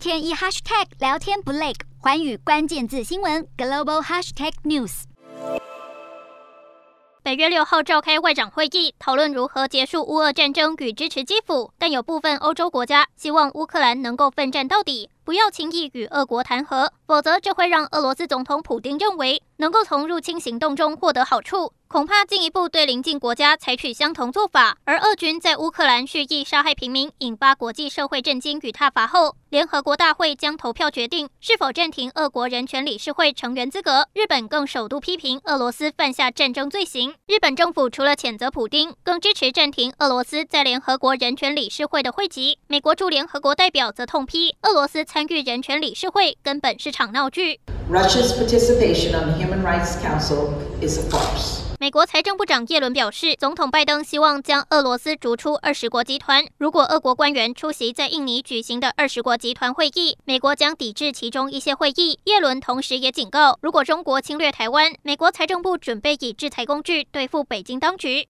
天一 hashtag 聊天不累，寰宇关键字新闻 global hashtag news。北约六号召开外长会议，讨论如何结束乌俄战争与支持基辅，但有部分欧洲国家希望乌克兰能够奋战到底，不要轻易与俄国谈和，否则这会让俄罗斯总统普丁认为能够从入侵行动中获得好处。恐怕进一步对邻近国家采取相同做法，而俄军在乌克兰蓄意杀害平民，引发国际社会震惊与挞伐后，联合国大会将投票决定是否暂停俄国人权理事会成员资格。日本更首度批评俄罗斯犯下战争罪行。日本政府除了谴责普丁，更支持暂停俄罗斯在联合国人权理事会的会籍。美国驻联合国代表则痛批俄罗斯参与人权理事会根本是场闹剧。Russia's participation on human Rights Council is a farce. 美国财政部长耶伦表示，总统拜登希望将俄罗斯逐出二十国集团。如果俄国官员出席在印尼举行的二十国集团会议，美国将抵制其中一些会议。耶伦同时也警告，如果中国侵略台湾，美国财政部准备以制裁工具对付北京当局。